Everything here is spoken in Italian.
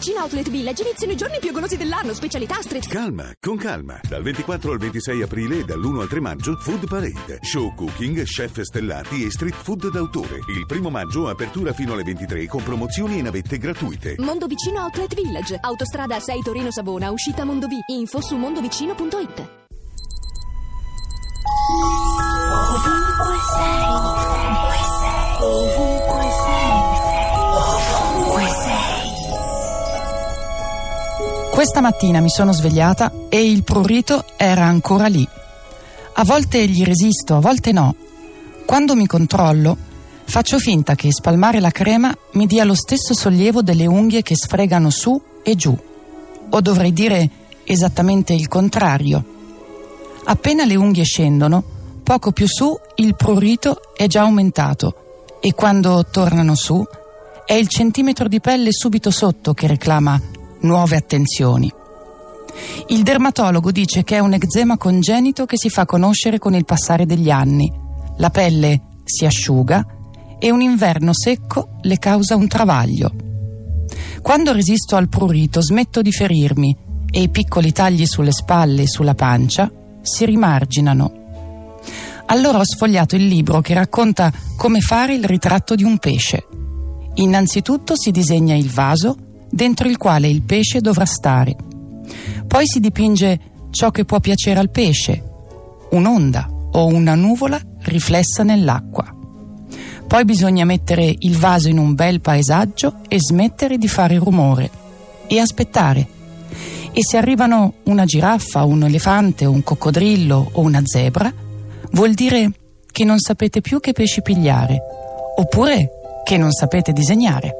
Vicino Outlet Village iniziano i giorni più golosi dell'anno, specialità street Calma, con calma. Dal 24 al 26 aprile e dall'1 al 3 maggio, Food Parade. Show cooking, chef stellati e street food d'autore. Il primo maggio, apertura fino alle 23 con promozioni e navette gratuite. Mondo Vicino Outlet Village. Autostrada 6 Torino Savona, uscita Mondovì. Info su mondovicino.it. Questa mattina mi sono svegliata e il prurito era ancora lì. A volte gli resisto, a volte no. Quando mi controllo, faccio finta che spalmare la crema mi dia lo stesso sollievo delle unghie che sfregano su e giù. O dovrei dire esattamente il contrario. Appena le unghie scendono, poco più su il prurito è già aumentato e quando tornano su è il centimetro di pelle subito sotto che reclama nuove attenzioni. Il dermatologo dice che è un eczema congenito che si fa conoscere con il passare degli anni. La pelle si asciuga e un inverno secco le causa un travaglio. Quando resisto al prurito smetto di ferirmi e i piccoli tagli sulle spalle e sulla pancia si rimarginano. Allora ho sfogliato il libro che racconta come fare il ritratto di un pesce. Innanzitutto si disegna il vaso dentro il quale il pesce dovrà stare. Poi si dipinge ciò che può piacere al pesce, un'onda o una nuvola riflessa nell'acqua. Poi bisogna mettere il vaso in un bel paesaggio e smettere di fare rumore e aspettare. E se arrivano una giraffa, un elefante, un coccodrillo o una zebra, vuol dire che non sapete più che pesci pigliare, oppure che non sapete disegnare.